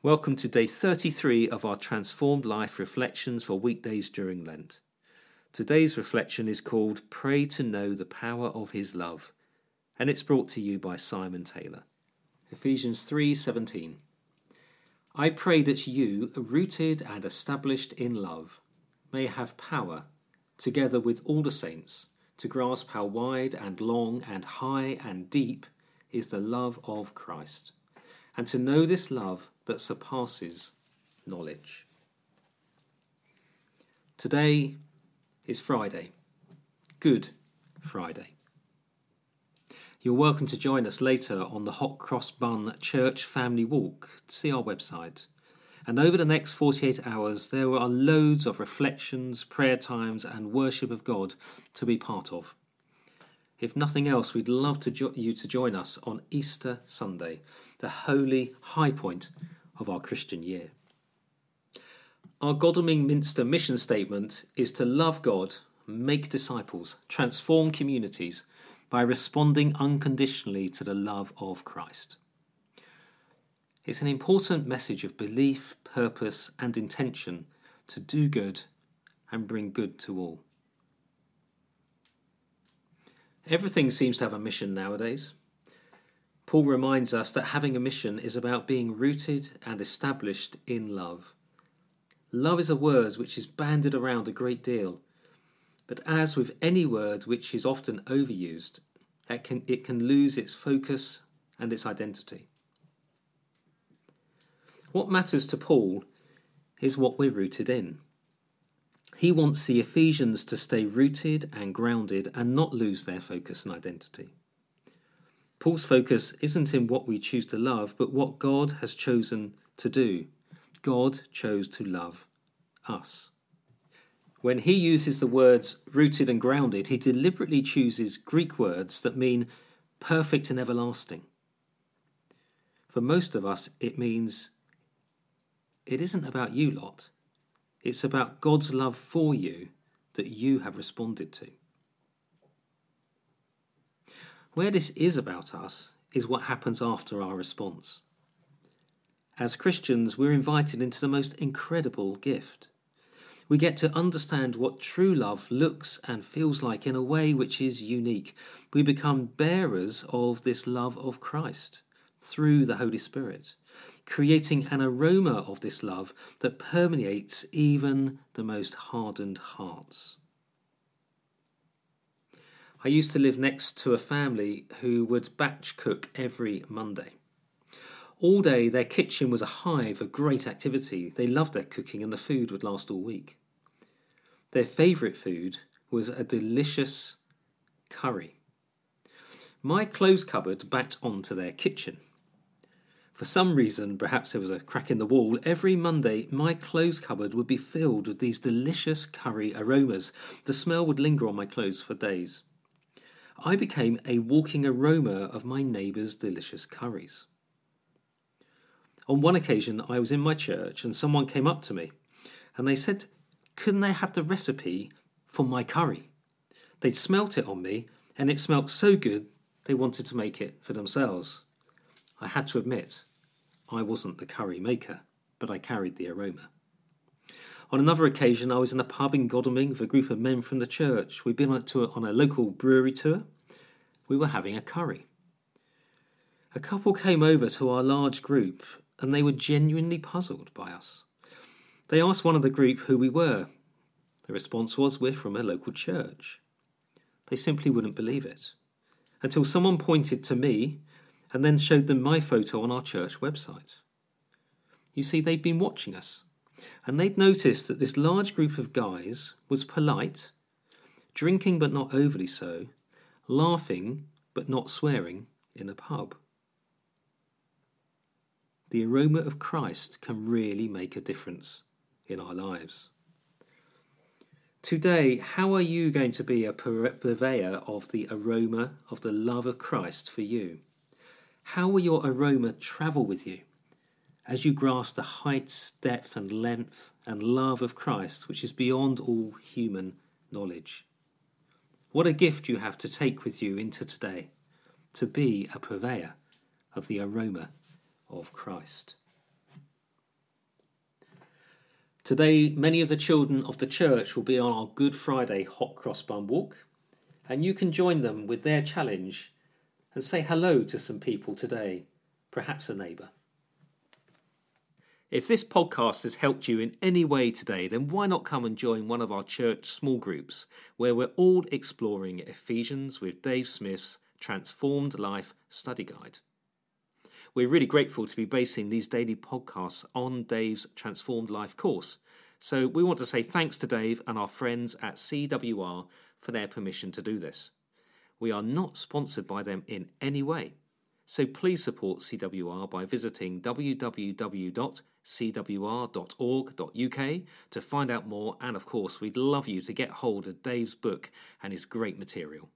Welcome to day 33 of our Transformed Life Reflections for weekdays during Lent. Today's reflection is called Pray to Know the Power of His Love, and it's brought to you by Simon Taylor. Ephesians 3:17. I pray that you, rooted and established in love, may have power, together with all the saints, to grasp how wide and long and high and deep is the love of Christ, and to know this love that surpasses knowledge. Today is Friday, Good Friday. You're welcome to join us later on the Hot Cross Bun Church Family Walk. See our website. And over the next 48 hours, there are loads of reflections, prayer times, and worship of God to be part of. If nothing else, we'd love to jo- you to join us on Easter Sunday, the holy high point of our Christian year. Our Godalming Minster mission statement is to love God, make disciples, transform communities by responding unconditionally to the love of Christ. It's an important message of belief, purpose, and intention to do good and bring good to all. Everything seems to have a mission nowadays. Paul reminds us that having a mission is about being rooted and established in love. Love is a word which is banded around a great deal, but as with any word which is often overused, it can, it can lose its focus and its identity. What matters to Paul is what we're rooted in. He wants the Ephesians to stay rooted and grounded and not lose their focus and identity. Paul's focus isn't in what we choose to love, but what God has chosen to do. God chose to love us. When he uses the words rooted and grounded, he deliberately chooses Greek words that mean perfect and everlasting. For most of us, it means it isn't about you lot, it's about God's love for you that you have responded to. Where this is about us is what happens after our response. As Christians, we're invited into the most incredible gift. We get to understand what true love looks and feels like in a way which is unique. We become bearers of this love of Christ through the Holy Spirit, creating an aroma of this love that permeates even the most hardened hearts. I used to live next to a family who would batch cook every Monday. All day, their kitchen was a hive of great activity. They loved their cooking, and the food would last all week. Their favourite food was a delicious curry. My clothes cupboard backed onto their kitchen. For some reason, perhaps there was a crack in the wall, every Monday my clothes cupboard would be filled with these delicious curry aromas. The smell would linger on my clothes for days. I became a walking aroma of my neighbour's delicious curries. On one occasion, I was in my church and someone came up to me and they said, Couldn't they have the recipe for my curry? They'd smelt it on me and it smelt so good they wanted to make it for themselves. I had to admit, I wasn't the curry maker, but I carried the aroma. On another occasion, I was in a pub in Godalming with a group of men from the church. We'd been on a, on a local brewery tour. We were having a curry. A couple came over to our large group and they were genuinely puzzled by us. They asked one of the group who we were. The response was, We're from a local church. They simply wouldn't believe it until someone pointed to me and then showed them my photo on our church website. You see, they'd been watching us and they'd noticed that this large group of guys was polite, drinking but not overly so, laughing but not swearing in a pub. The aroma of Christ can really make a difference in our lives. Today, how are you going to be a purveyor of the aroma of the love of Christ for you? How will your aroma travel with you? As you grasp the height, depth, and length and love of Christ, which is beyond all human knowledge. What a gift you have to take with you into today, to be a purveyor of the aroma of Christ. Today, many of the children of the church will be on our Good Friday hot cross bun walk, and you can join them with their challenge and say hello to some people today, perhaps a neighbour. If this podcast has helped you in any way today, then why not come and join one of our church small groups where we're all exploring Ephesians with Dave Smith's Transformed Life Study Guide. We're really grateful to be basing these daily podcasts on Dave's Transformed Life course. So we want to say thanks to Dave and our friends at CWR for their permission to do this. We are not sponsored by them in any way. So please support CWR by visiting www.cwr.org.uk to find out more. And of course, we'd love you to get hold of Dave's book and his great material.